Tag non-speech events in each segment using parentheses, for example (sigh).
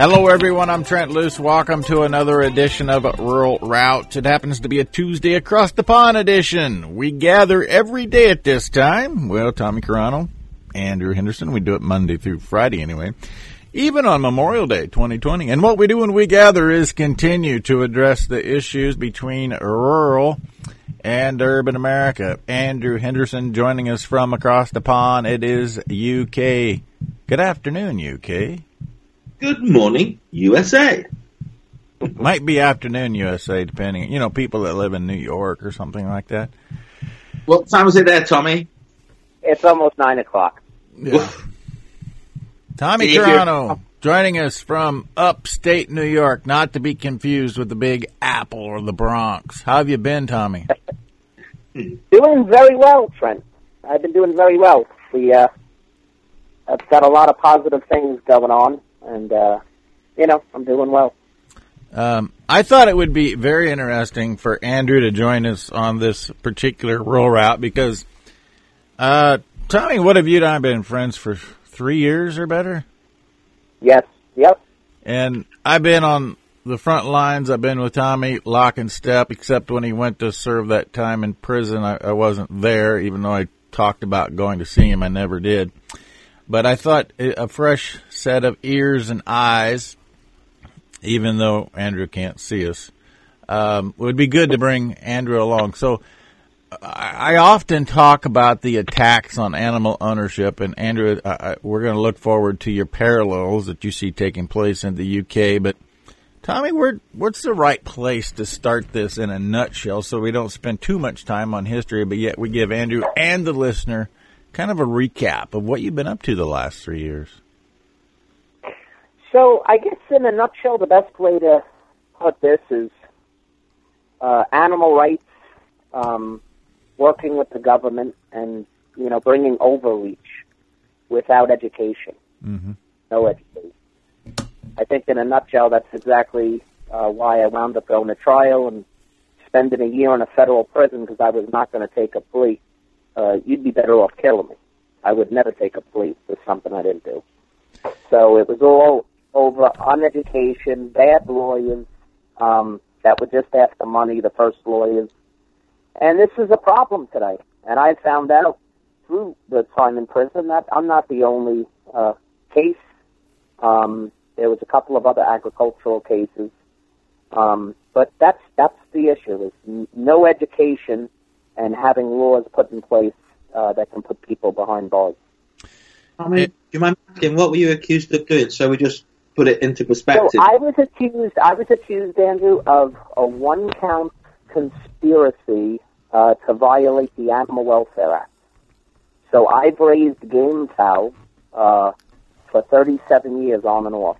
Hello, everyone. I'm Trent Loos. Welcome to another edition of Rural Route. It happens to be a Tuesday across the pond edition. We gather every day at this time. Well, Tommy Carano, Andrew Henderson. We do it Monday through Friday anyway, even on Memorial Day 2020. And what we do when we gather is continue to address the issues between rural and urban America. Andrew Henderson joining us from across the pond. It is UK. Good afternoon, UK. Good morning, USA. Might be afternoon USA, depending. You know, people that live in New York or something like that. What time is it there, Tommy? It's almost nine o'clock. Yeah. Tommy Thank you. Joining us from upstate New York, not to be confused with the Big Apple or the Bronx. How have you been, Tommy? (laughs) Doing very well, Trent. I've been doing very well. We uh, I've got a lot of positive things going on, and uh, you know, I'm doing well. Um, I thought it would be very interesting for Andrew to join us on this particular rural route because, uh, Tommy, what have you and I been friends for three years or better? Yes. Yep. And I've been on the front lines. I've been with Tommy lock and step, except when he went to serve that time in prison. I, I wasn't there, even though I talked about going to see him. I never did. But I thought a fresh set of ears and eyes, even though Andrew can't see us, um, would be good to bring Andrew along. So I often talk about the attacks on animal ownership, and Andrew, uh, we're going to look forward to your parallels that you see taking place in the UK. But Tommy, where, what's the right place to start this in a nutshell, so we don't spend too much time on history, but yet we give Andrew and the listener kind of a recap of what you've been up to the last three years. So I guess in a nutshell, the best way to put this is uh, animal rights, um, working with the government, and you know, bringing overreach without education. Mm-hmm. No education. I think in a nutshell, that's exactly uh, why I wound up going to trial and spending a year in a federal prison because I was not going to take a plea. Uh, you'd be better off killing me. I would never take a plea for something I didn't do. So it was all over uneducation, bad lawyers um, that were just after money, the first lawyers. And this is a problem today. And I found out through the time in prison that I'm not the only uh, case. Um, there was a couple of other agricultural cases. Um, but that's that's the issue: is no education and having laws put in place uh, that can put people behind bars. Tommy, do you mind asking what were you accused of doing? So we just put it into So perspective. I was accused. I was accused, Andrew, of a one-count conspiracy uh, to violate the Animal Welfare Act. So I've raised game fowl uh, for 37 years on and off,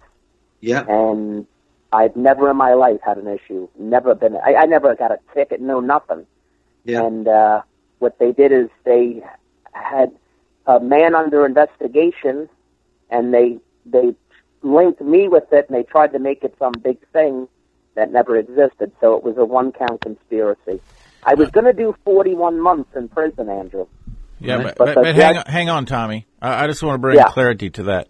yeah. and I've never in my life had an issue. Never been. I, I never got a ticket. No nothing. Yeah. And uh, what they did is they had a man under investigation, and they they linked me with it, and they tried to make it some big thing that never existed. So it was a one count conspiracy. I was going to do 41 months in prison, Andrew. Yeah, but, But but, but hang, on, hang on, Tommy. I, I just want to bring Yeah. clarity to that.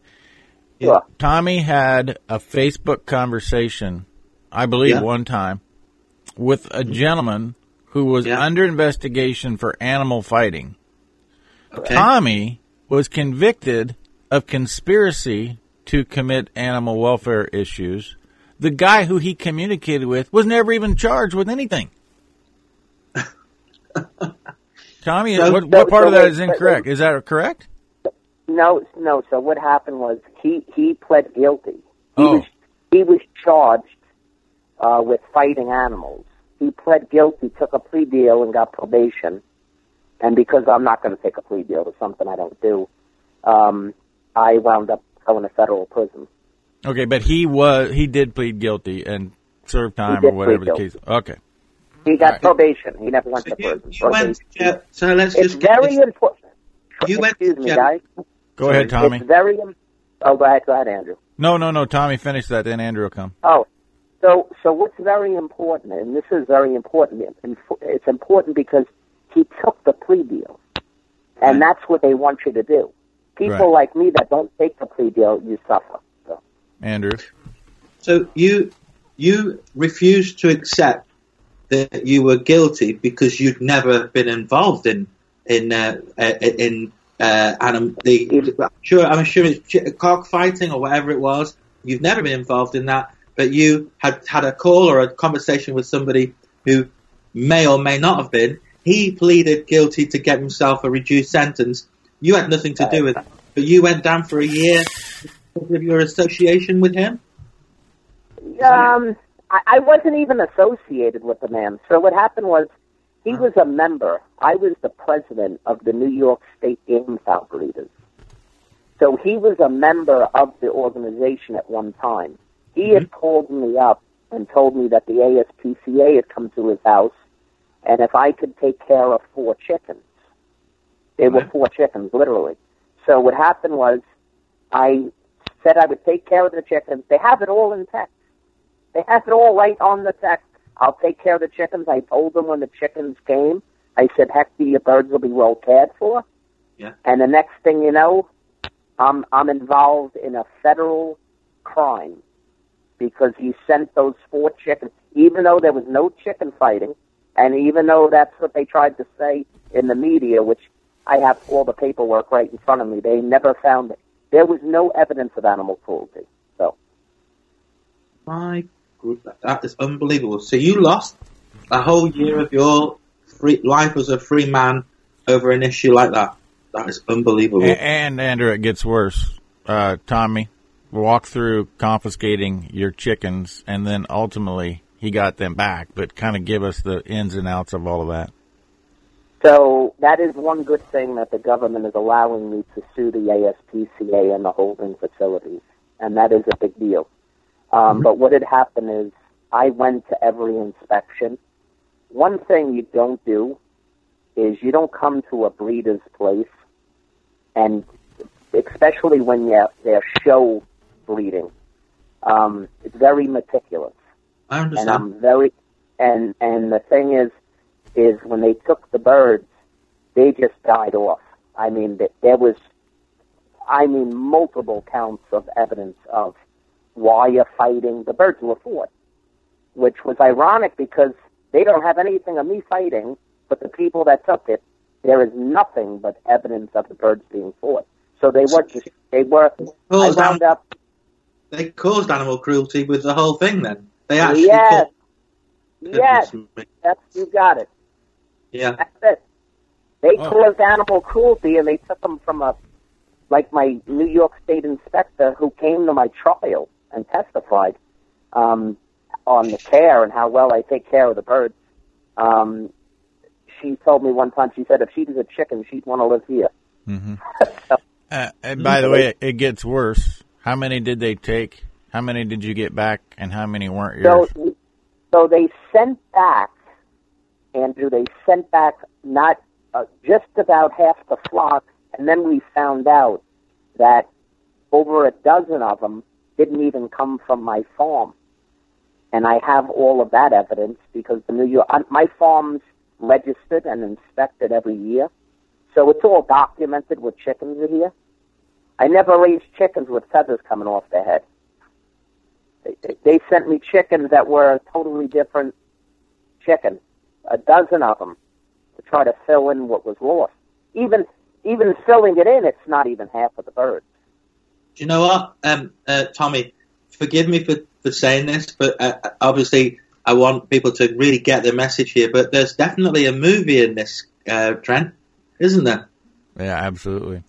Sure. Tommy had a Facebook conversation, I believe, Yeah. one time with a gentleman who was Yeah. under investigation for animal fighting. Okay. Tommy was convicted of conspiracy to commit animal welfare issues. The guy who he communicated with was never even charged with anything. (laughs) Tommy, So- what, what so- part of so that wait, is wait, incorrect? Is that correct? No, no. So what happened was he he pled guilty. He Oh. was he was charged uh, with fighting animals. He pled guilty, took a plea deal, and got probation. And because I'm not going to take a plea deal to something I don't do, um, I wound up going to federal prison. Okay, but he was he did plead guilty and served time or whatever the case. Okay. He got Right. probation. He never went So to you, prison. you went to So let's It's just get very this- important. You went to Excuse me, jail. guys. Go Sorry. ahead, Tommy. It's very. Oh, go ahead, go ahead, Andrew. No, no, no. Tommy, finish that. Then Andrew will come. Oh, so so what's very important, and this is very important. and It's important because he took the plea deal, and Right. that's what they want you to do. People Right. like me that don't take the plea deal, you suffer. So, Andrew. so you you refused to accept that you were guilty because you'd never been involved in in uh, uh, in uh, anim- the I'm sure I'm sure it's cockfighting or whatever it was. You've never been involved in that, but you had had a call or a conversation with somebody who may or may not have been. He pleaded guilty to get himself a reduced sentence. You had nothing to do with it, but you went down for a year because of your association with him. Um, I, I wasn't even associated with the man. So what happened was he was a member. I was the president of the New York State Game Fowl Breeders. So he was a member of the organization at one time. He mm-hmm. had called me up and told me that the ASPCA had come to his house and if I could take care of four chickens. They were mm-hmm. four chickens, literally. So what happened was I said I would take care of the chickens. They have it all in text. They have it all right on the text. I'll take care of the chickens. I told them when the chickens came, I said, heck, your birds will be well cared for. Yeah. And the next thing you know, I'm, I'm involved in a federal crime because he sent those four chickens, even though there was no chicken fighting, and even though that's what they tried to say in the media, which I have all the paperwork right in front of me, they never found it. There was no evidence of animal cruelty. So, My good, that is unbelievable. So you lost a whole year of your free life as a free man over an issue like that. That is unbelievable. A- And Andrew, it gets worse. Uh, Tommy, walk through confiscating your chickens, and then ultimately he got them back. But kind of give us the ins and outs of all of that. so that is one good thing that the government is allowing me to sue the ASPCA and the holding facilities, and that is a big deal. Um, But what had happened is I went to every inspection. One thing you don't do is you don't come to a breeder's place and especially when you're, they're show breeding, um, it's very meticulous. I and understand. I'm very and and the thing is is when they took the birds they just died off i mean there was i mean multiple counts of evidence of why you're fighting the birds were fought which was ironic because they don't have anything of me fighting but the people that took it there is nothing but evidence of the birds being fought so they were just they were i Caused wound up they caused animal cruelty with the whole thing. Then they actually. yes caused- yes Goodness that's you got it Yeah. That's it. They Oh. caused animal cruelty, and they took them from a, like my New York State inspector who came to my trial and testified um, on the care and how well I take care of the birds. Um, she told me one time, she said if she was a chicken, she'd want to live here. hmm (laughs) So, Uh, and by the way, it, (laughs) it gets worse. How many did they take? How many did you get back? And how many weren't so, yours? so they sent back, Andrew. They sent back not uh, just about half the flock, and then we found out that over a dozen of them didn't even come from my farm. And I have all of that evidence because the New York, uh, my farm's registered and inspected every year. So it's all documented what chickens are here. I never raised chickens with feathers coming off their head. They, they, they sent me chickens that were a totally different chicken, a dozen of them, to try to fill in what was lost. Even even filling it in, it's not even half of the birds. Do you know what, um, uh, Tommy? Forgive me for, for saying this, but uh, obviously I want people to really get the message here. But there's definitely a movie in this, uh, Trent, isn't there? Yeah, absolutely.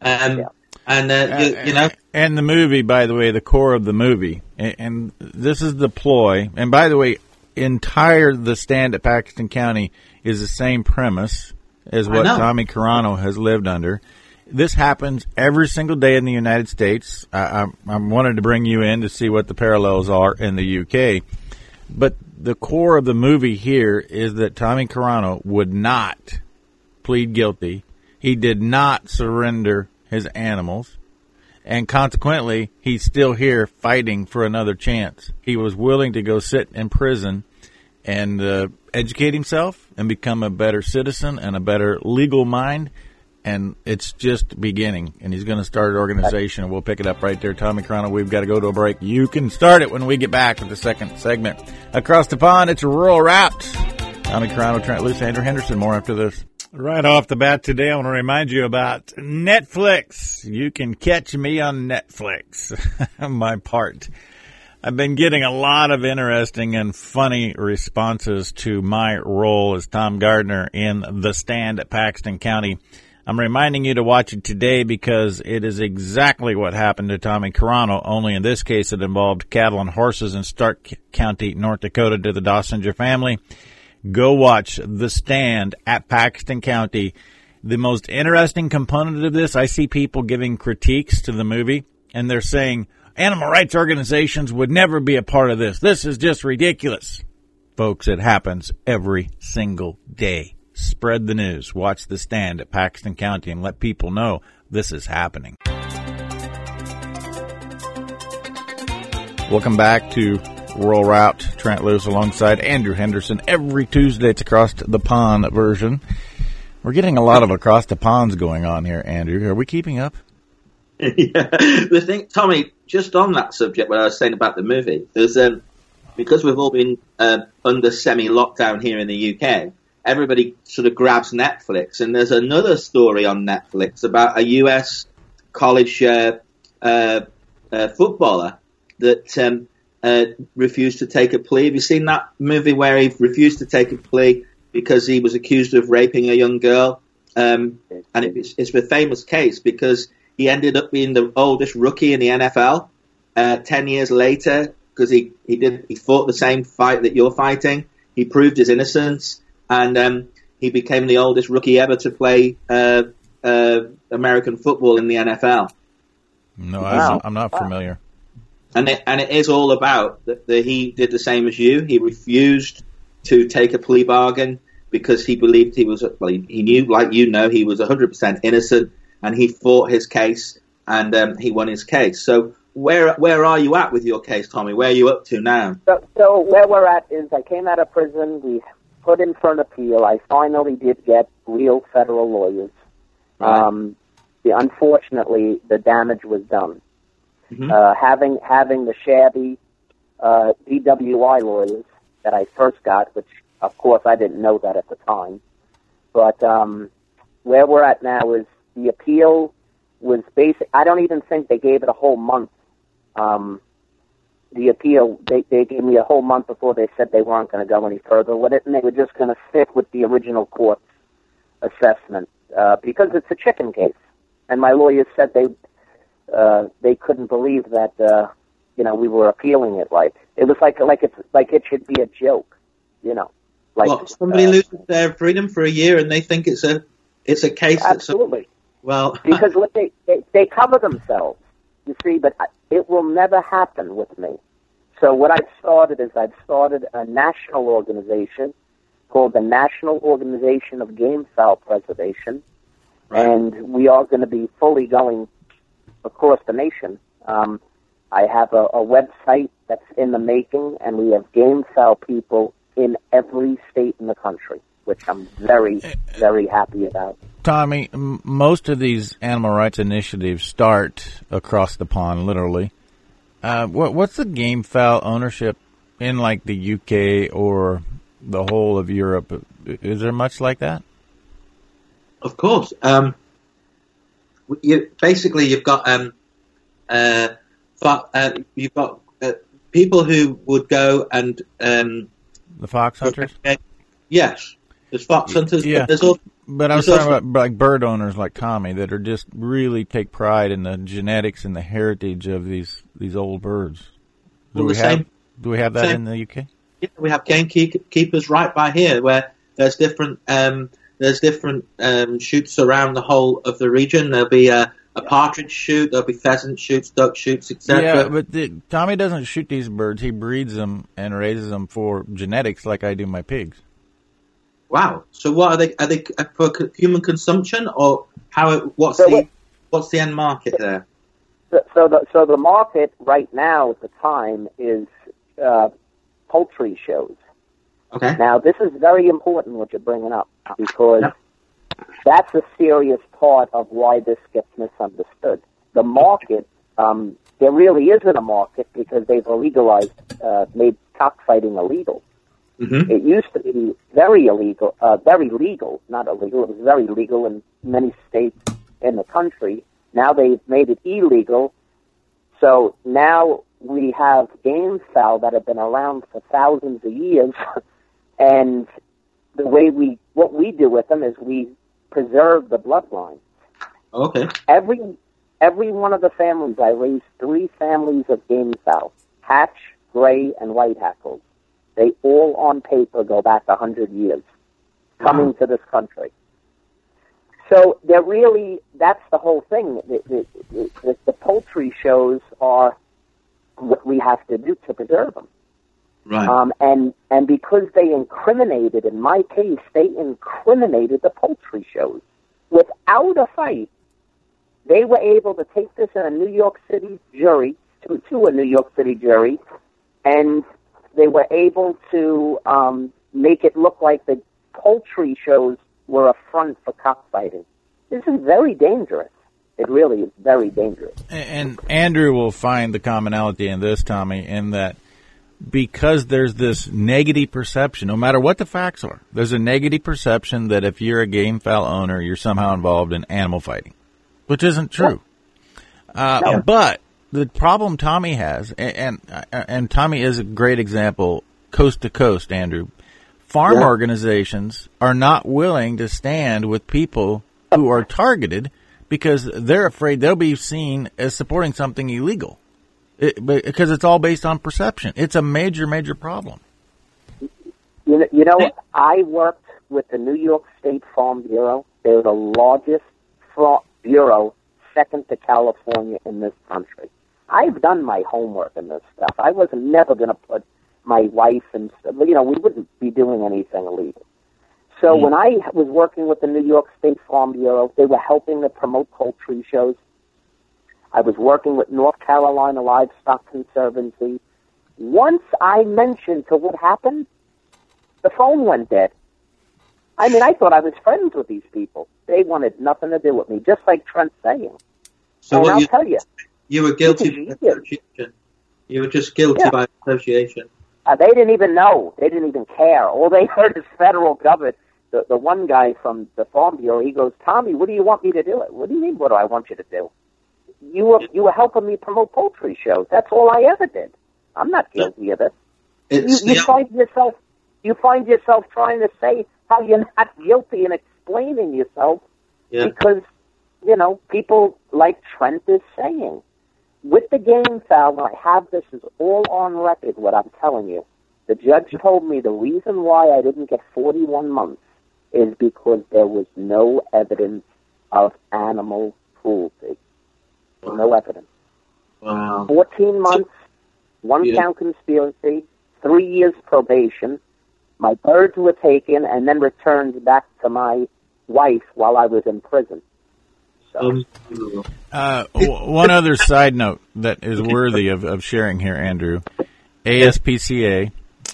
Um, Yeah. And uh, you, you know, and the movie, by the way, the core of the movie, and, and this is the ploy. And by the way, entire the stand at Paxton County is the same premise as what. Tommy Carano has lived under. This happens every single day in the United States. I, I, I wanted to bring you in to see what the parallels are in the UK. But the core of the movie here is that Tommy Carano would not plead guilty. He did not surrender his animals. And consequently, he's still here fighting for another chance. He was willing to go sit in prison and uh, educate himself and become a better citizen and a better legal mind. and it's just beginning. And he's going to start an organization, and we'll pick it up right there. Tommy Carano, we've got to go to a break. You can start it when we get back with the second segment. Across the pond, it's Rural Route. Tommy Carano, Trent Loos, Andrew Henderson. More after this. Right off the bat today, I want to remind you about Netflix. You can catch me on Netflix. (laughs) My part. I've been getting a lot of interesting and funny responses to my role as Tom Gardner in The Stand at Paxton County. I'm reminding you to watch it today because it is exactly what happened to Tommy Carano, only in this case it involved cattle and horses in Stark County, North Dakota to the Dossinger family. Go watch The Stand at Paxton County. The most interesting component of this, I see people giving critiques to the movie and they're saying, Animal rights organizations would never be a part of this. This is just ridiculous. Folks, it happens every single day. Spread the news. Watch the stand at Paxton County and let people know this is happening. Welcome back to Rural Route. Trent Loos alongside Andrew Henderson. Every Tuesday it's across the pond version. We're getting a lot of across the ponds going on here, Andrew. Are we keeping up? (laughs) yeah. The thing, Tommy, just on that subject, what I was saying about the movie, there's um, because we've all been uh, under semi lockdown here in the UK. Everybody sort of grabs Netflix, and there's another story on Netflix about a US college uh, uh, uh, footballer that um, uh, refused to take a plea. Have you seen that movie where he refused to take a plea because he was accused of raping a young girl? Um, and it's, it's a famous case because he ended up being the oldest rookie in the NFL. Uh, Ten years later, because he, he did he fought the same fight that you're fighting. He proved his innocence, and um, he became the oldest rookie ever to play uh, uh, American football in the NFL. No, wow. I'm not familiar. And it, and it is all about that. He did the same as you. He refused to take a plea bargain because he believed he was well. He, he knew, like you know, he was 100% innocent and he fought his case and um, he won his case. So where where are you at with your case, Tommy? Where are you up to now? So, so where we're at is I came out of prison. We put in for an appeal. I finally did get real federal lawyers. Right. Um, the, unfortunately, the damage was done. Mm-hmm. Uh, having having the shabby uh, DWI lawyers that I first got, which of course I didn't know that at the time, but um, where we're at now is the appeal was basic. I don't even think they gave it a whole month. Um, the appeal, they, they gave me a whole month before they said they weren't going to go any further with it, and they were just going to stick with the original court's assessment uh, because it's a chicken case. And my lawyers said they uh, they couldn't believe that uh, you know we were appealing it like it was like like it's like it should be a joke, you know. Like what, somebody uh, loses their freedom for a year and they think it's a it's a case absolutely. Well, (laughs) because what they, they they cover themselves, you see, but it will never happen with me. So what I've started is I've started a national organization called the National Organization of Game Fowl Preservation, right. and we are going to be fully going across the nation. Um, I have a, a website that's in the making, and we have game fowl people in every state in the country, which I'm very, very happy about. Tommy, m- most of these animal rights initiatives start across the pond, literally. Uh, what, what's the game fowl ownership in like the UK or the whole of Europe? Is there much like that? Of course. Um, you, basically, you've got um, uh, uh, you've got uh, people who would go and um, the fox hunters. Yes, there's fox hunters. Yeah. There's all, but I was talking about like bird owners like Tommy that are just really take pride in the genetics and the heritage of these these old birds. Do well, we have same, do we have that same, in the UK? Yeah, we have gamekeepers right by here where there's different um, there's different um, shoots around the whole of the region. There'll be a, a partridge shoot, there'll be pheasant shoots, duck shoots, etc. Yeah, but the, Tommy doesn't shoot these birds. He breeds them and raises them for genetics, like I do my pigs. Wow. So what are they? Are they for human consumption or how? What's so the what, what's the end market there? So, so the so the market right now at the time is uh, poultry shows. Okay. Now this is very important what you're bringing up because That's a serious part of why this gets misunderstood. The market, um, there really isn't a market because they've illegalized, uh, made cockfighting illegal. Mm-hmm. It used to be very illegal, uh, very legal, not illegal. It was very legal in many states in the country. Now they've made it illegal. So now we have game fowl that have been around for thousands of years, (laughs) and the way we what we do with them is we preserve the bloodline. Oh, okay. Every every one of the families, I raised three families of game fowl: hatch, gray, and white hackles. They all, on paper, go back a hundred years, coming Wow. to this country. So they're really that's the whole thing. The, the, the, the poultry shows are what we have to do to preserve them. Right. Um, and and because they incriminated, in my case, they incriminated the poultry shows without a fight. They were able to take this in a New York City jury to, to a New York City jury, and they were able to um, make it look like the poultry shows were a front for cockfighting. This is very dangerous. It really is very dangerous. And Andrew will find the commonality in this, Tommy, in that because there's this negative perception, no matter what the facts are, there's a negative perception that if you're a game fowl owner, you're somehow involved in animal fighting, which isn't true. Uh, No. But the problem Tommy has, and, and and Tommy is a great example, coast to coast, Andrew. Farm Yeah. organizations are not willing to stand with people who are targeted because they're afraid they'll be seen as supporting something illegal. It, because it's all based on perception. It's a major, major problem. You know, you know, I worked with the New York State Farm Bureau. They're the largest fra- bureau, second to California in this country. I've done my homework in this stuff. I was never going to put my wife and you know we wouldn't be doing anything illegal. So hmm. when I was working with the New York State Farm Bureau, they were helping to promote poultry shows. I was working with North Carolina Livestock Conservancy. Once I mentioned to what happened, the phone went dead. I mean, I thought I was friends with these people. They wanted nothing to do with me, just like Trent's saying. so and I'll you tell you, you were guilty by association. You were just guilty Yeah. by association. uh, they didn't even know. They didn't even care. All they (laughs) heard is federal government. The, the one guy from the Farm Bureau, he goes, Tommy, what do you want me to do? What do you mean, what do I want you to do? You were, you were helping me promote poultry shows. That's all I ever did. I'm not guilty of it. You, you the find yourself, you find yourself trying to say how you're not guilty and explaining yourself yeah. because you know people like Trent is saying. With the game fowl, I have this is all on record. What I'm telling you, the judge told me the reason why I didn't get 41 months is because there was no evidence of animal cruelty. No evidence. Wow. 14 months, one Yeah. count conspiracy, three years probation. My birds were taken and then returned back to my wife while I was in prison. So, Um, Uh, w- one other side note that is worthy of, of sharing here, Andrew. ASPCA,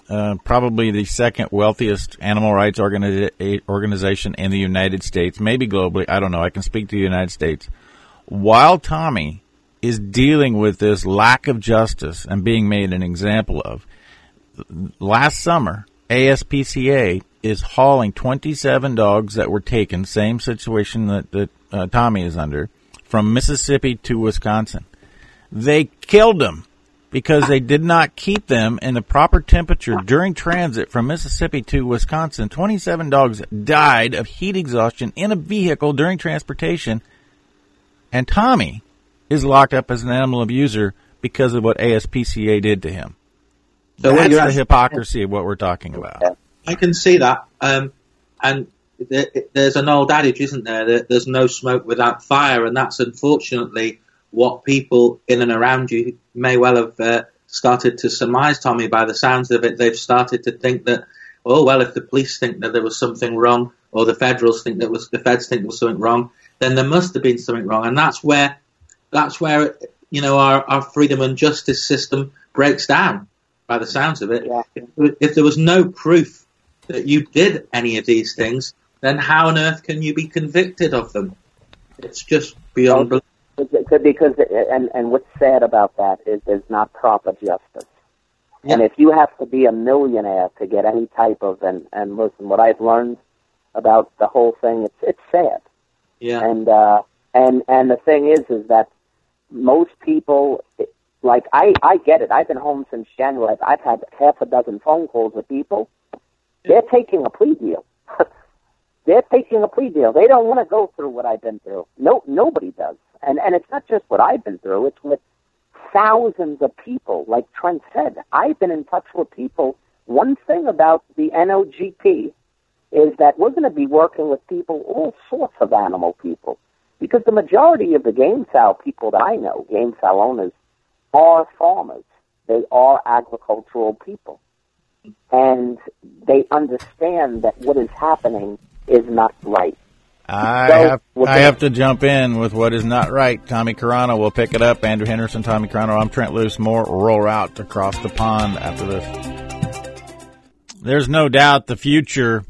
uh, probably the second wealthiest animal rights organi- organization in the United States, maybe globally. I don't know. I can speak to the United States. While Tommy is dealing with this lack of justice and being made an example of, last summer, ASPCA is hauling 27 dogs that were taken, same situation that, that uh, Tommy is under, from Mississippi to Wisconsin. They killed them because they did not keep them in the proper temperature during transit from Mississippi to Wisconsin. 27 dogs died of heat exhaustion in a vehicle during transportation, and Tommy is locked up as an animal abuser because of what ASPCA did to him. So That's you're the hypocrisy of what we're talking about. I can see that. Um, and there's an old adage, isn't there, that there's no smoke without fire, and that's unfortunately what people in and around you may well have uh, started to surmise, Tommy. By the sounds of it, they've started to think that, oh well, if the police think that there was something wrong, or the federals think that was the feds think there was something wrong, then there must have been something wrong, and that's where that's where you know our, our freedom and justice system breaks down. By the sounds of it, Yeah. if, if there was no proof that you did any of these things, then how on earth can you be convicted of them? It's just beyond belief. Because and and what's sad about that is there's not proper justice. Yeah. And if you have to be a millionaire to get any type of and and listen, what I've learned about the whole thing, it's it's sad. Yeah. And uh, and and the thing is, is that most people, like I I get it. I've been home since January. I've had half a dozen phone calls with people. They're taking a plea deal. (laughs) They're taking a plea deal. They don't want to go through what I've been through. No, nobody does. And and it's not just what I've been through. It's with thousands of people. Like Trent said, I've been in touch with people. One thing about the NOGP is that we're going to be working with people, all sorts of animal people, because the majority of the game sow people that I know, game sow owners, are farmers. They are agricultural people. And they understand that what is happening is not right. I so, have I have to jump in with what is not right. Tommy Carano will pick it up. Andrew Henderson, Tommy Carano. I'm Trent Loos. More Rural Route across the pond after this. There's no doubt the future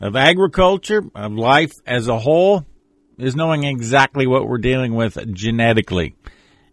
of agriculture, of life as a whole, is knowing exactly what we're dealing with genetically.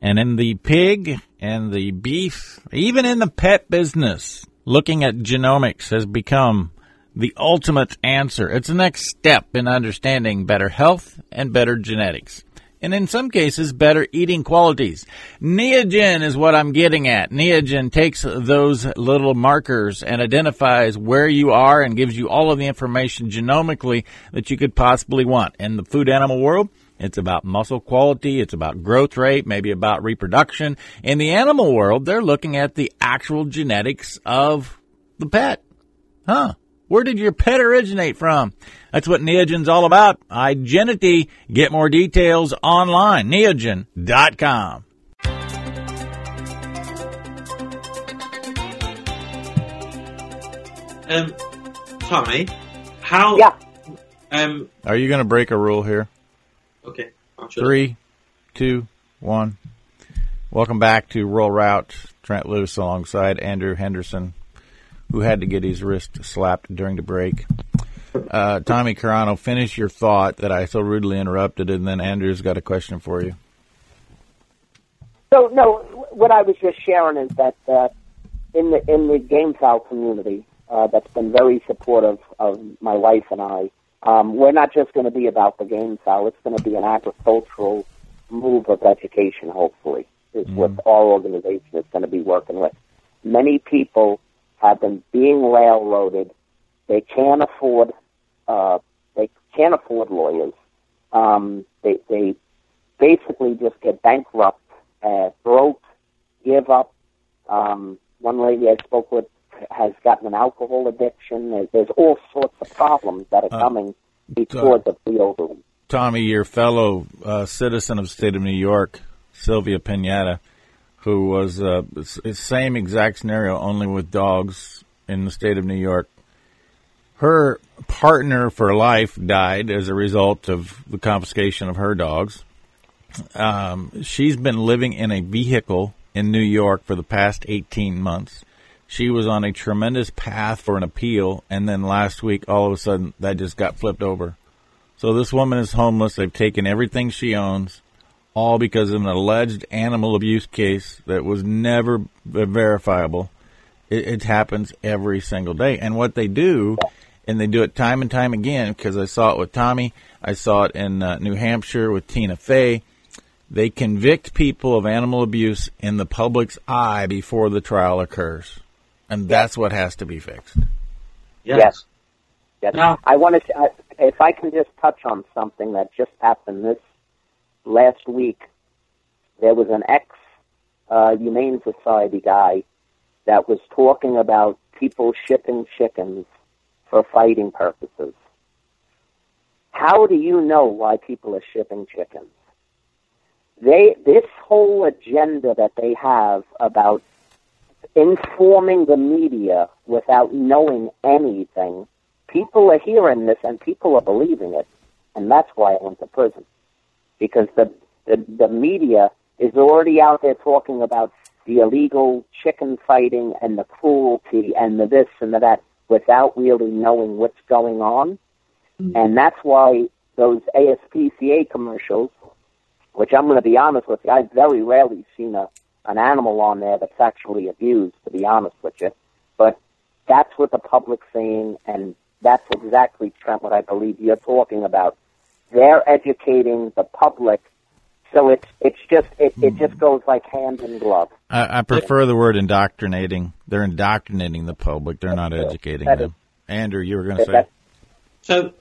And in the pig and the beef, even in the pet business, looking at genomics has become the ultimate answer. It's the next step in understanding better health and better genetics. And in some cases, better eating qualities. Neogen is what I'm getting at. Neogen takes those little markers and identifies where you are and gives you all of the information genomically that you could possibly want. In the food animal world, it's about muscle quality. It's about growth rate, maybe about reproduction. In the animal world, they're looking at the actual genetics of the pet. Huh. Where did your pet originate from? That's what Neogen's all about. Igenity. Get more details online. Neogen.com. Um, Tommy, how? Yeah. Um, are you going to break a rule here? Okay. Three, two, one. Welcome back to Rural Route. Trent Loos alongside Andrew Henderson who had to get his wrist slapped during the break. Uh, Tommy Carano, finish your thought that I so rudely interrupted, and then Andrew's got a question for you. So, no, what I was just sharing is that uh, in the in the game fowl community, uh, that's been very supportive of my wife and I. Um, we're not just going to be about the game fowl; it's going to be an agricultural move of education. Hopefully, is mm. what our organization is going to be working with. Many people have been being railroaded. They can't afford uh, they can't afford lawyers. Um, they they basically just get bankrupt, uh, broke, give up. Um, one lady I spoke with has gotten an alcohol addiction. There's, there's all sorts of problems that are uh, coming because uh, of the overreach. Tommy, your fellow uh, citizen of the state of New York, Sylvia Pinata, who was uh, same exact scenario, only with dogs in the state of New York. Her partner for life died as a result of the confiscation of her dogs. Um, she's been living in a vehicle in New York for the past 18 months. She was on a tremendous path for an appeal, and then last week, all of a sudden, that just got flipped over. So this woman is homeless. They've taken everything she owns all because of an alleged animal abuse case that was never verifiable. It, it, happens every single day. And what they do, and they do it time and time again, because I saw it with Tommy, I saw it in uh, New Hampshire with Tina Fey. They convict people of animal abuse in the public's eye before the trial occurs. And that's what has to be fixed. Yes. Yes. yes. Now, I want to, if I can just touch on something that just happened this last week, there was an ex uh, Humane Society guy that was talking about people shipping chickens for fighting purposes. How do you know why people are shipping chickens? They, this whole agenda that they have about informing the media without knowing anything, people are hearing this and people are believing it. And that's why I went to prison because the, the, the media is already out there talking about the illegal chicken fighting and the cruelty and the this and the that without really knowing what's going on. Mm. And that's why those ASPCA commercials, which I'm going to be honest with you, I've very rarely seen a an animal on there that's actually abused, to be honest with you. But that's what the public's saying, and that's exactly, Trent, what I believe you're talking about. They're educating the public, so it's it's just it, it just hmm. goes like hand in glove. I, I prefer the word indoctrinating. They're indoctrinating the public. They're not educating them. Is, Andrew, you were going to say. So,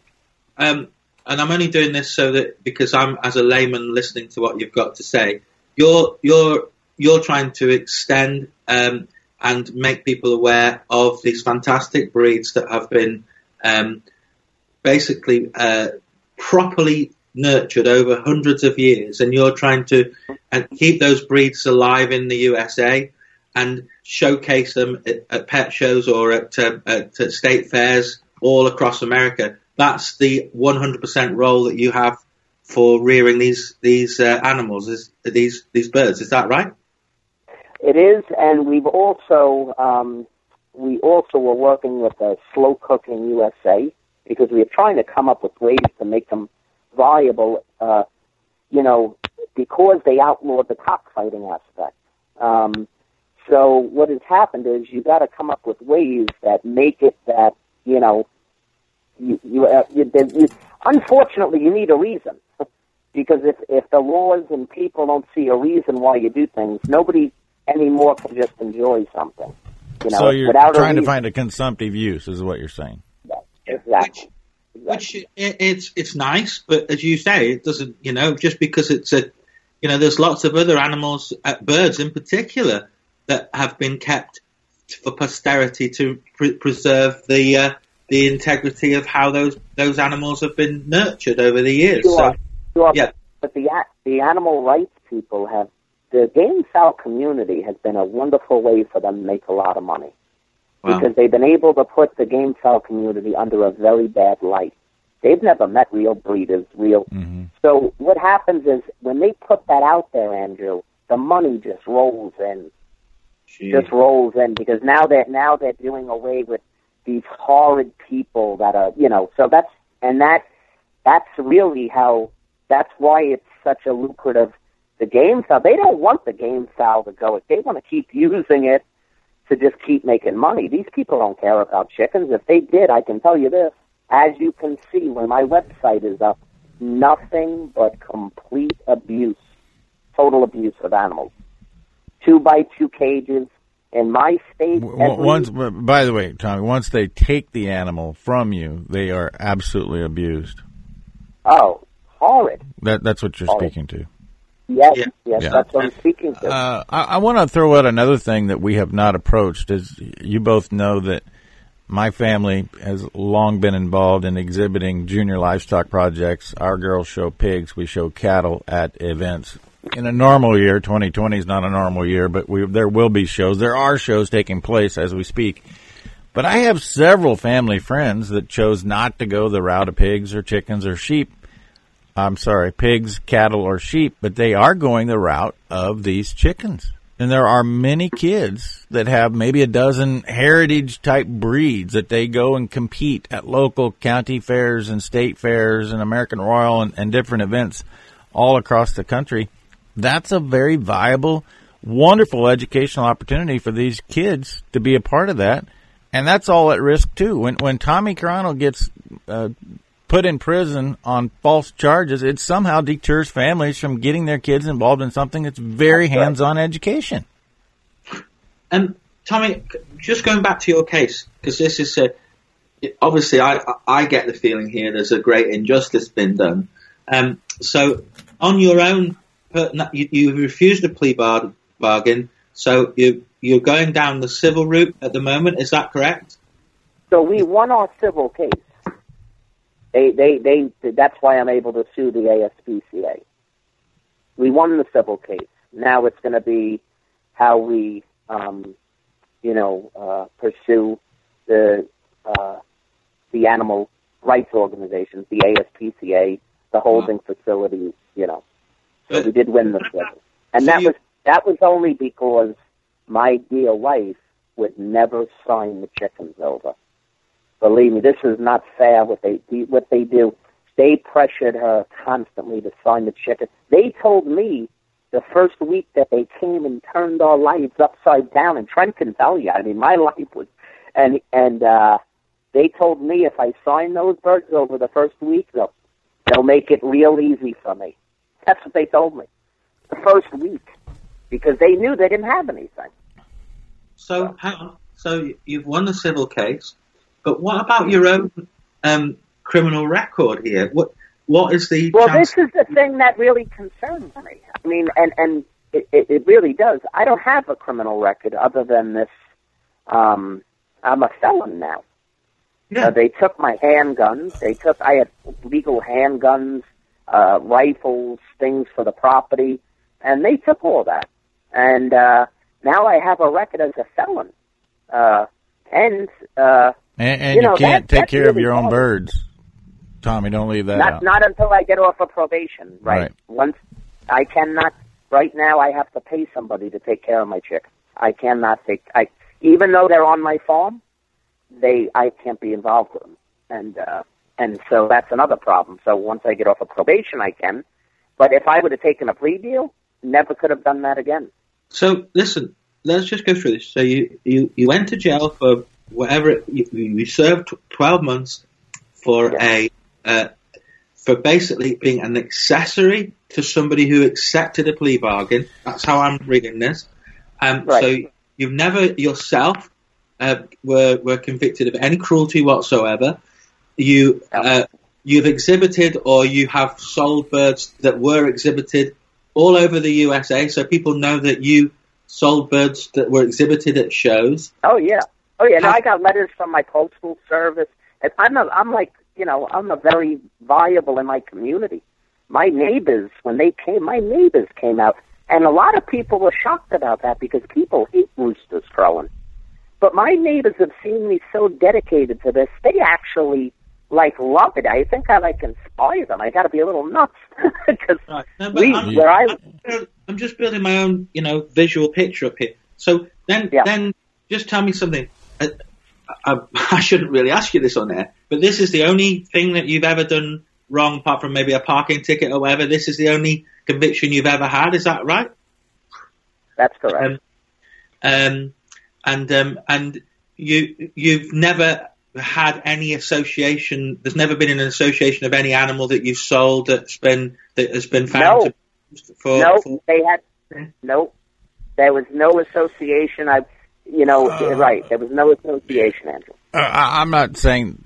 um, and I'm only doing this so that because I'm as a layman listening to what you've got to say. You're you're you're trying to extend um, and make people aware of these fantastic breeds that have been um, basically uh, properly nurtured over hundreds of years, and you're trying to uh, keep those breeds alive in the USA and showcase them at, at pet shows or at, uh, at, at, state fairs all across America. That's the 100% role that you have for rearing these these uh, animals, is, these these birds. Is that right? It is, and we've also um, we also were working with a Slow Cooking USA because we are trying to come up with ways to make them viable. Uh, you know, because they outlawed the cockfighting aspect. Um, so what has happened is you got to come up with ways that make it that you know you you, uh, you, you unfortunately you need a reason (laughs) because if if the laws and people don't see a reason why you do things, nobody anymore can just enjoy something. You know, so you're trying to find a consumptive use, is what you're saying. Exactly. Which, which it's it's nice, but as you say, it doesn't. You know, just because it's a, you know, there's lots of other animals, uh, birds in particular, that have been kept for posterity to pre- preserve the uh, the integrity of how those those animals have been nurtured over the years. Sure, so, sure. Yeah. But the the animal rights people have the game fowl community has been a wonderful way for them to make a lot of money. Wow. Because they've been able to put the game fowl community under a very bad light. They've never met real breeders, real. Mm-hmm. So what happens is when they put that out there, Andrew, the money just rolls in. Jeez. Just rolls in because now they're now they're doing away with these horrid people that are you know. So that's and that that's really how that's why it's such a lucrative the game fowl. They don't want the game fowl to go. They want to keep using it to just keep making money. These people don't care about chickens. If they did, I can tell you this. As you can see, when my website is up, nothing but complete abuse, total abuse of animals. Two by two cages. In my state, once, by the way, Tommy, once they take the animal from you, they are absolutely abused. Oh, horrid! That, that's what you're horrid. speaking to. Yes, yeah. yes, yeah. that's what I'm speaking to. Uh, I, I want to throw out another thing that we have not approached. Is you both know that my family has long been involved in exhibiting junior livestock projects. Our girls show pigs. We show cattle at events. In a normal year, 2020 is not a normal year, but we, there will be shows. There are shows taking place as we speak. But I have several family friends that chose not to go the route of pigs or chickens or sheep I'm sorry, pigs, cattle, or sheep, but they are going the route of these chickens. And there are many kids that have maybe a dozen heritage type breeds that they go and compete at local county fairs and state fairs and American Royal and, and different events all across the country. That's a very viable, wonderful educational opportunity for these kids to be a part of that. And that's all at risk too. When when Tommy Carano gets uh, put in prison on false charges, it somehow deters families from getting their kids involved in something that's very that's hands-on right. education. And Tommy, just going back to your case, because this is a, obviously I I get the feeling here there's a great injustice been done. Um, so on your own, you, you refused a plea bar, bargain, so you you're going down the civil route at the moment. Is that correct? So we won our civil case. They, they, they, that's why I'm able to sue the ASPCA. We won the civil case. Now it's going to be how we, um, you know, uh, pursue the, uh, the animal rights organizations, the ASPCA, the holding facilities, you know. So we did win the civil. And that was, that was only because my dear wife would never sign the chickens over. Believe me, this is not fair. What they what they do, they pressured her constantly to sign the chicken. They told me the first week that they came and turned our lives upside down. And Trent can tell you, I mean, my (laughs) life was, and and uh, they told me if I sign those birds over the first week, they'll they'll make it real easy for me. That's what they told me the first week because they knew they didn't have anything. So, how, so you've won the civil case, but what about your own um, criminal record here? What what is the well? Chance- this is the thing that really concerns me. I mean, and and it, it, it really does. I don't have a criminal record other than this. Um, I'm a felon now. Yeah. Uh, they took my handguns. They took. I had legal handguns, uh, rifles, things for the property, and they took all that. And uh, now I have a record as a felon. Uh, and uh, and, and you, know, can't that, take care really of your own birds. Tommy, don't leave that not, out. Not until I get off of probation, right? right? Once I cannot. Right now, I have to pay somebody to take care of my chickens. I cannot take. I even though they're on my farm, they I can't be involved with them, and uh, and so that's another problem. So once I get off of probation, I can. But if I would have taken a plea deal, never could have done that again. So listen, let's just go through this. So you you, you went to jail for whatever you, you served twelve months for yeah. a uh, for basically being an accessory to somebody who accepted a plea bargain. That's how I'm reading this. Um, right. So you've never yourself uh, were were convicted of any cruelty whatsoever. You uh, you've exhibited or you have sold birds that were exhibited all over the USA, so people know that you sold birds that were exhibited at shows. Oh yeah, oh yeah. Now I got letters from my postal service. I'm a, I'm like you know, I'm a very viable in my community. My neighbors, when they came, my neighbors came out, and a lot of people were shocked about that because people hate roosters crowing. But my neighbors have seen me so dedicated to this, they actually like love it. I think I like inspire them. I got to be a little nuts (laughs) because right. no, we, I'm, where I, I'm just building my own, you know, visual picture up here. So then, yeah. then just tell me something. Uh, I, (laughs) I, shouldn't really ask you this on air, but this is the only thing that you've ever done wrong, apart from maybe a parking ticket or whatever. This is the only conviction you've ever had. Is that right? That's correct. Um, um, and um, and you you've never had any association. There's never been an association of any animal that you've sold that's been that has been found. No, to, for, no, for... they had no. There was no association. I you know, uh, right. There was no association, Andrew. Uh, I'm not saying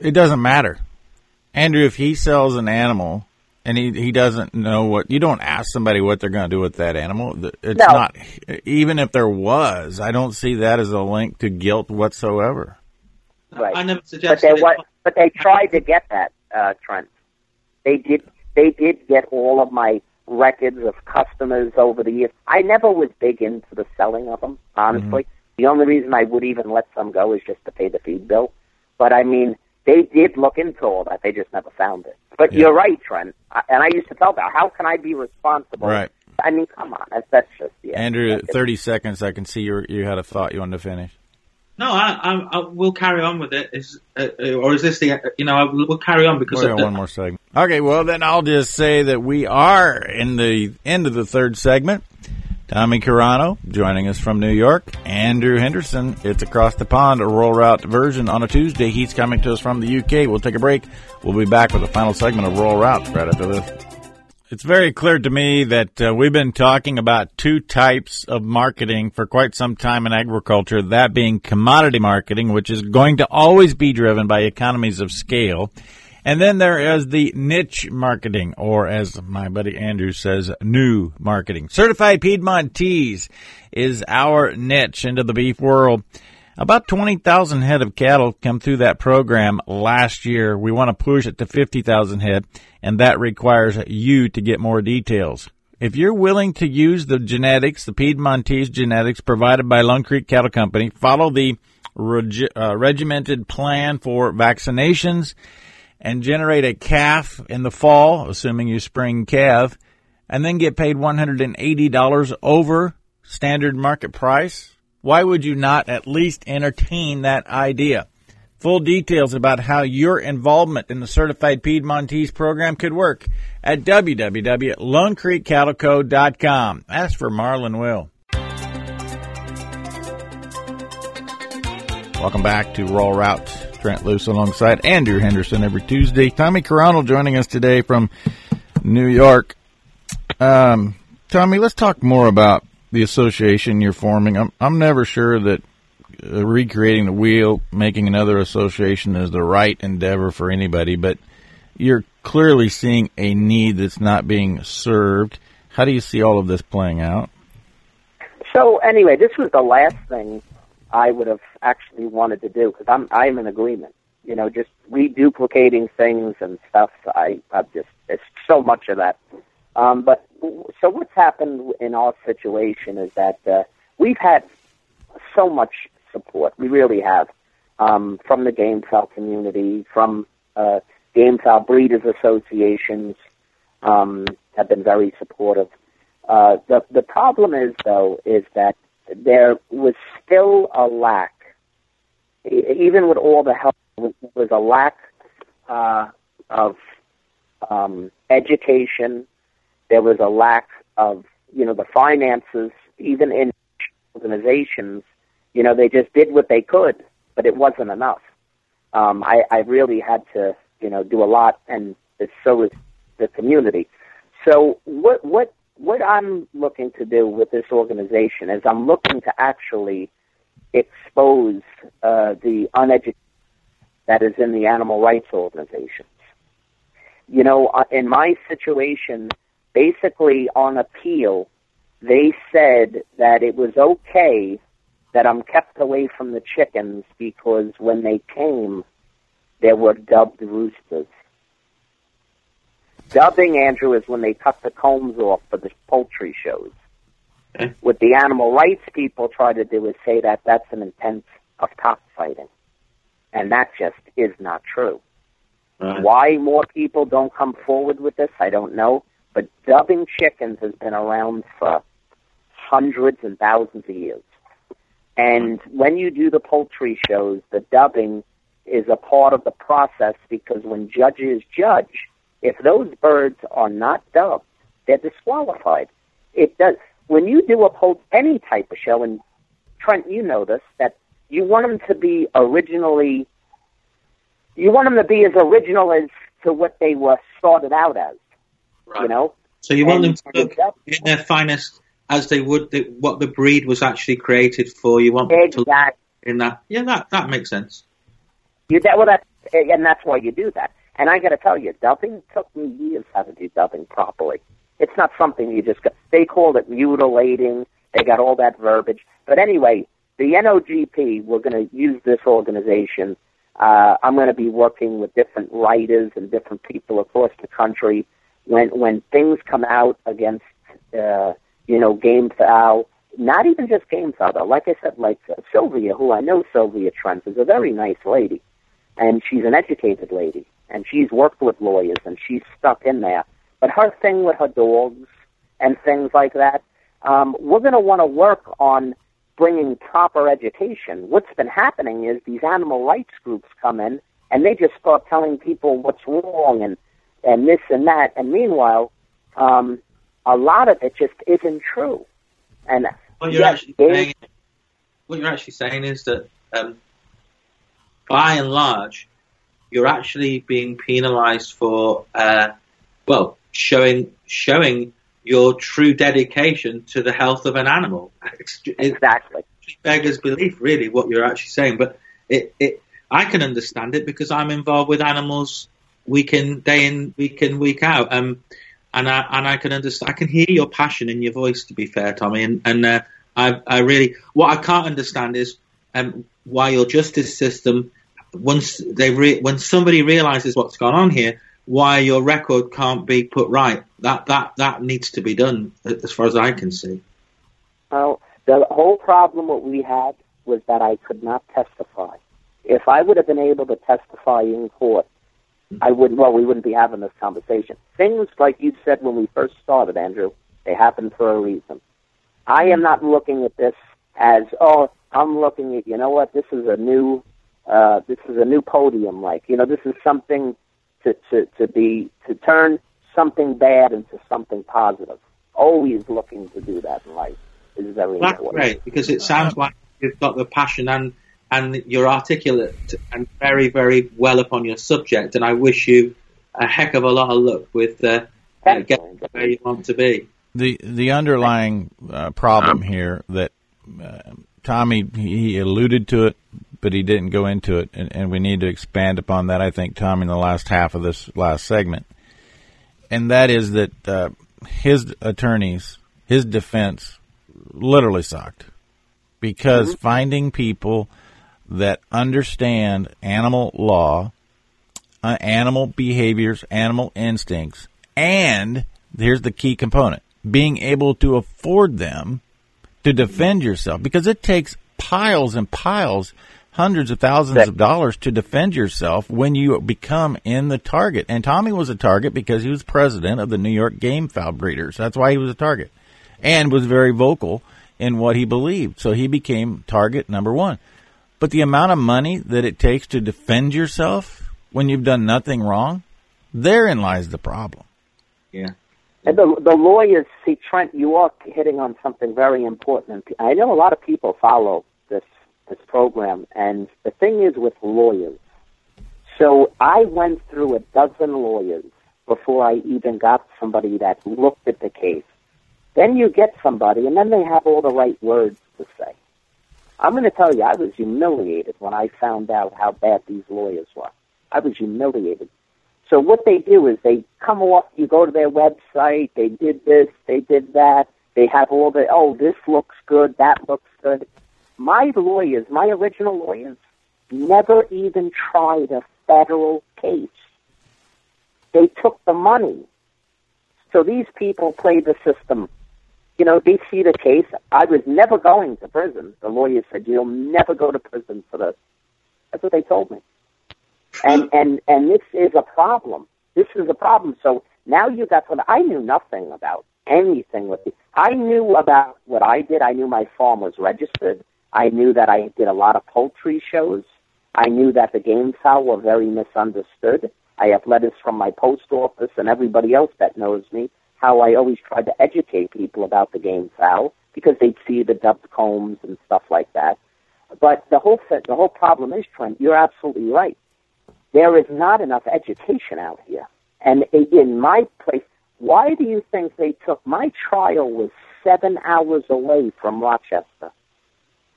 it doesn't matter, Andrew. If he sells an animal and he he doesn't know what you don't ask somebody what they're going to do with that animal. It's no. not even if there was. I don't see that as a link to guilt whatsoever. Right. I never suggested. But they, what, but they tried to get that, uh, Trent. They did. They did get all of my records of customers over the years. I never was big into the selling of them, honestly. Mm-hmm. The only reason I would even let some go is just to pay the feed bill. But I mean, they did look into all that. They just never found it. But yeah. you're right, Trent. And I used to tell them, how can I be responsible? Right. I mean, come on. That's, that's just yeah. Andrew, thirty seconds. I can see you you had a thought you wanted to finish. No, I, I, I will carry on with it. Is uh, uh or is this the you know we'll carry on because we one more segment. Okay, well then I'll just say that we are in the end of the third segment. Tommy Carano joining us from New York. Andrew Henderson, it's across the pond, a Rural Route version on a Tuesday. He's coming to us from the UK. We'll take a break. We'll be back with the final segment of Rural Routes right after this. It's very clear to me that uh, we've been talking about two types of marketing for quite some time in agriculture, that being commodity marketing, which is going to always be driven by economies of scale. And then there is the niche marketing, or as my buddy Andrew says, new marketing. Certified Piedmontese is our niche into the beef world. About 20,000 head of cattle come through that program last year. We want to push it to 50,000 head, and that requires you to get more details. If you're willing to use the genetics, the Piedmontese genetics provided by Lone Creek Cattle Company, follow the reg- uh, regimented plan for vaccinations, and generate a calf in the fall, assuming you spring calf, and then get paid $180 over standard market price, why would you not at least entertain that idea? Full details about how your involvement in the Certified Piedmontese program could work at www.lonecreekcattleco.com. Ask for Marlon Will. Welcome back to Rural Routes. Trent Loos alongside Andrew Henderson every Tuesday. Tommy Carano joining us today from New York. Um, Tommy, let's talk more about the association you're forming. I'm, I'm never sure that uh, recreating the wheel, making another association is the right endeavor for anybody, but you're clearly seeing a need that's not being served. How do you see all of this playing out? So anyway, this was the last thing I would have actually wanted to do because I'm I'm in agreement. You know, just reduplicating things and stuff. I I just it's so much of that. Um, but so what's happened in our situation is that uh, we've had so much support. We really have um, from the game fowl community, from uh, game fowl breeders associations um, have been very supportive. Uh, the the problem is though is that there was still a lack, even with all the help, was a lack uh, of um, education. There was a lack of, you know, the finances, even in organizations. You know, they just did what they could, but it wasn't enough. Um, I, I really had to, you know, do a lot, and so was the community. So what what what I'm looking to do with this organization is I'm looking to actually expose uh, the uneducated that is in the animal rights organizations. You know, uh, in my situation, basically on appeal, they said that it was okay that I'm kept away from the chickens because when they came, there were dubbed roosters. Dubbing, Andrew, is when they cut the combs off for the poultry shows. Okay. What the animal rights people try to do is say that that's an intent of cockfighting. And that just is not true. Right. Why more people don't come forward with this, I don't know. But dubbing chickens has been around for hundreds and thousands of years. And when you do the poultry shows, the dubbing is a part of the process because when judges judge, if those birds are not dubbed, they're disqualified. It does. When you do a post any type of show, and Trent, you know this, that you want them to be originally, you want them to be as original as to what they were started out as. Right. You know. So you want and, them to look in their finest as they would the, what the breed was actually created for. You want exactly. them to look in that. Yeah, that that makes sense. You that well, that's and that's why you do that. And I got to tell you, dubbing took me years how to do dubbing properly. It's not something you just, they called it mutilating. They got all that verbiage. But anyway, the NOGP, we're going to use this organization. Uh, I'm going to be working with different writers and different people across the country. When, when things come out against, uh, you know, game fowl, not even just game fowl though. Like I said, like uh, Sylvia, who I know Sylvia Trent is a very nice lady, and she's an educated lady and she's worked with lawyers and she's stuck in there. But her thing with her dogs and things like that, um, we're going to want to work on bringing proper education. What's been happening is these animal rights groups come in and they just start telling people what's wrong and and this and that. And meanwhile, um, a lot of it just isn't true. And what you're, actually, saying, what you're actually saying is that um, by and large, you're actually being penalised for, uh, well, showing showing your true dedication to the health of an animal. exactly. It beggars belief, really, what you're actually saying. But it, it, I can understand it because I'm involved with animals week in, day in, week in, week out. Um, and I, and I can understand, I can hear your passion in your voice, to be fair, Tommy. And, and, uh, I, I really, what I can't understand is, um, why your justice system once they re- when somebody realizes what's gone on here, why your record can't be put right. That that that needs to be done, as far as I can see. Well, the whole problem what we had was that I could not testify. If I would have been able to testify in court, I wouldn't. Well, we wouldn't be having this conversation. Things like you said when we first started, Andrew, they happen for a reason. I am not looking at this as oh, I'm looking at you know what? This is a new Uh, this is a new podium, like you know, this is something to to to be to turn something bad into something positive. Always looking to do that in life is very That's important. Right, because it sounds like you've got the passion and and you're articulate and very very well upon your subject. And I wish you a heck of a lot of luck with uh, uh, getting Wayne. where you want to be. the the underlying uh, problem here that uh, Tommy he alluded to it, but he didn't go into it, and, and we need to expand upon that. I think Tommy in the last half of this last segment, and that is that uh, his attorneys, his defense, literally sucked because finding people that understand animal law, uh, animal behaviors, animal instincts, and here's the key component being able to afford them to defend yourself because it takes piles and piles, hundreds of thousands of dollars to defend yourself when you become in the target. And Tommy was a target because he was president of the New York Game Fowl Breeders. That's why he was a target and was very vocal in what he believed. So he became target number one. But the amount of money that it takes to defend yourself when you've done nothing wrong, therein lies the problem. Yeah. And the the lawyers see Trent. You are hitting on something very important. I know a lot of people follow this this program, and the thing is with lawyers. So I went through a dozen lawyers before I even got somebody that looked at the case. Then you get somebody, and then they have all the right words to say. I'm going to tell you, I was humiliated when I found out how bad these lawyers were. I was humiliated. So what they do is they come off, you go to their website, they did this, they did that, they have all the, oh, this looks good, that looks good. My lawyers, my original lawyers, never even tried a federal case. They took the money. So these people play the system. You know, they see the case. I was never going to prison. The lawyer said, you'll never go to prison for this. That's what they told me and and and this is a problem. This is a problem. So now you got what I knew nothing about anything with it. I knew about what I did. I knew my farm was registered. I knew that I did a lot of poultry shows. I knew that the game fowl were very misunderstood. I have letters from my post office and everybody else that knows me how I always tried to educate people about the game fowl because they'd see the dubbed combs and stuff like that. But the whole th- the whole problem is, Trent, you're absolutely right there is not enough education out here. And in my place, why do you think they took my trial was seven hours away from Rochester?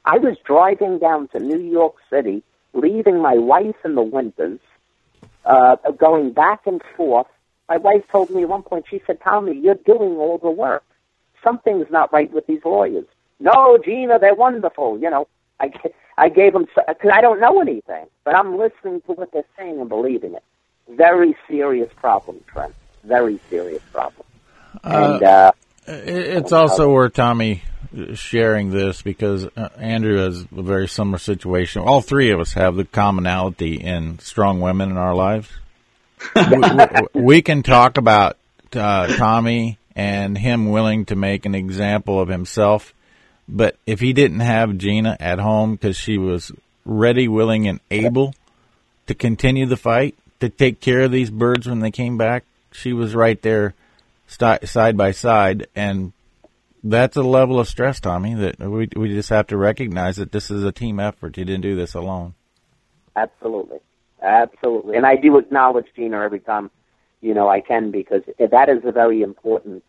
I was driving down to New York City, leaving my wife in the winters, uh, going back and forth. My wife told me at one point, she said, Tommy, you're doing all the work. Something's not right with these lawyers. No, Gina, they're wonderful. You know, I, I gave them because I don't know anything, but I'm listening to what they're saying and believing it. Very serious problem, Trent. Very serious problem. And uh, It's also where Tommy is sharing this because uh, Andrew has a very similar situation. All three of us have the commonality in strong women in our lives. We, we, can talk about uh, Tommy and him willing to make an example of himself but if he didn't have Gina at home because she was ready, willing, and able to continue the fight, to take care of these birds when they came back, she was right there st- side by side. And that's a level of stress, Tommy, that we, we just have to recognize that this is a team effort. You didn't do this alone. Absolutely. Absolutely. And I do acknowledge Gina every time, you know, I can because that is a very important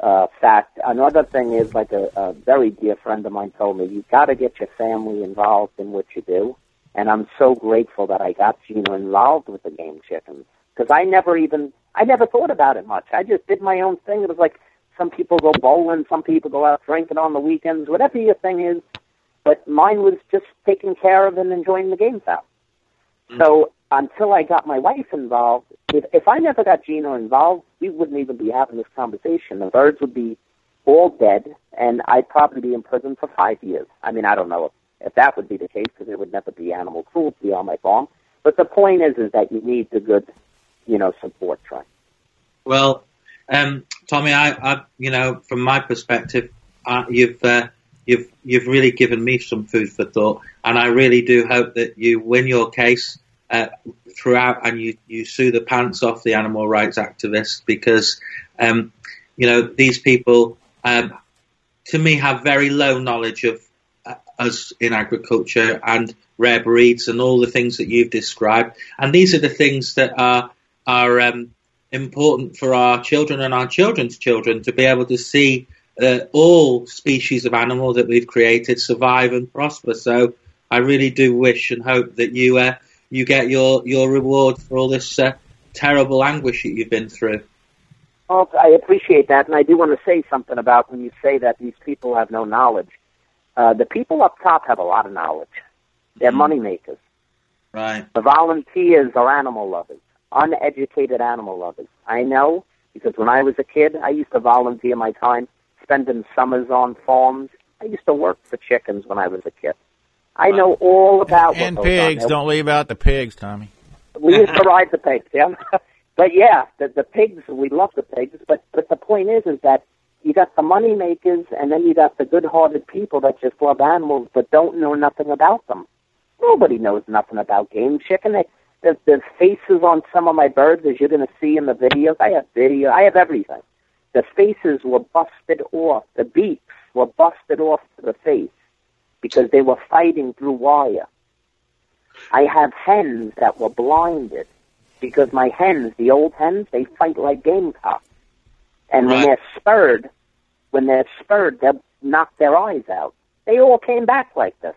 uh, fact. Another thing is, like a, a very dear friend of mine told me, you've got to get your family involved in what you do. And I'm so grateful that I got Gina involved with the game chickens because I never even, I never thought about it much. I just did my own thing. It was like some people go bowling, some people go out drinking on the weekends, whatever your thing is. But mine was just taking care of and enjoying the game fowl. Mm-hmm. So until I got my wife involved, if, if I never got Gina involved, we wouldn't even be having this conversation. The birds would be all dead, and I'd probably be in prison for five years. I mean, I don't know if, if that would be the case because there would never be animal cruelty on my farm. But the point is, is that you need the good, you know, support. Try. Well, um, Tommy, I, I, you know, from my perspective, uh, you've uh, you've you've really given me some food for thought, and I really do hope that you win your case uh, throughout and you you sue the pants off the animal rights activists because um, you know these people um, to me have very low knowledge of uh, us in agriculture and rare breeds and all the things that you've described, and these are the things that are are um, important for our children and our children's children to be able to see uh, all species of animal that we've created survive and prosper. So I really do wish and hope that you uh, you get your your reward for all this uh, terrible anguish that you've been through. Well, I appreciate that, and I do want to say something about when you say that these people have no knowledge. Uh, the people up top have a lot of knowledge. They're mm. money makers. Right. The volunteers are animal lovers, uneducated animal lovers. I know because when I was a kid, I used to volunteer my time spending summers on farms. I used to work for chickens when I was a kid. I know all about and, and pigs. Don't leave out the pigs, Tommy. We used to (laughs) ride the pigs, yeah. (laughs) but yeah, the the pigs. We love the pigs. But but the point is, is that you got the money makers, and then you got the good-hearted people that just love animals but don't know nothing about them. Nobody knows nothing about game chicken. They, the the faces on some of my birds, as you're going to see in the videos. I have video. I have everything. The faces were busted off. The beaks were busted off to the face because they were fighting through wire. I have hens that were blinded because my hens, the old hens, they fight like gamecocks. And right. when they're spurred, when they're spurred, they'll knock their eyes out. They all came back like this.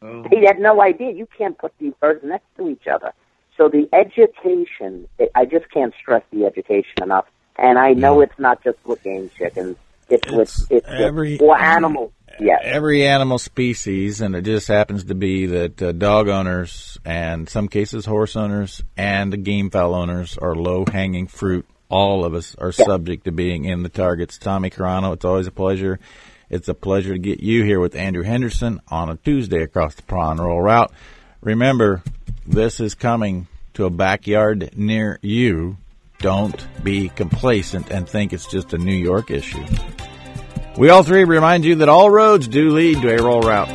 Oh. They had no idea. You can't put these birds next to each other. So the education, I just can't stress the education enough. And I know mm. it's not just with game chickens. It's, it's with it's every, with, or animals. Yes. Every animal species, and it just happens to be that uh, dog owners and some cases horse owners and game fowl owners are low hanging fruit. All of us are subject to being in the targets. Tommy Carano, it's always a pleasure. It's a pleasure to get you here with Andrew Henderson on a Tuesday across the prawn Rural Route. Remember, this is coming to a backyard near you don't be complacent and think it's just a New York issue. We all three remind you that all roads do lead to a Rural Route.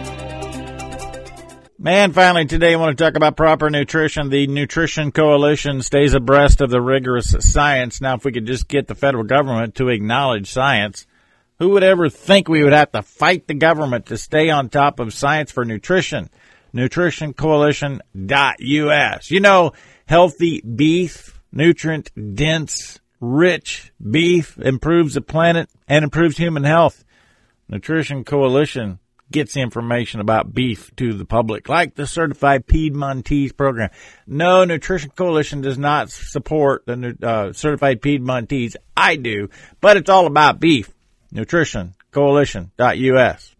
Man, finally today I want to talk about proper nutrition. The Nutrition Coalition stays abreast of the rigorous science. Now, if we could just get the federal government to acknowledge science, who would ever think we would have to fight the government to stay on top of science for nutrition? NutritionCoalition.us. You know, healthy beef, nutrient dense, rich beef improves the planet and improves human health. Nutrition Coalition gets information about beef to the public, like the Certified Piedmontese program. No, Nutrition Coalition does not support the uh, Certified Piedmontese. I do, but it's all about beef. NutritionCoalition.us.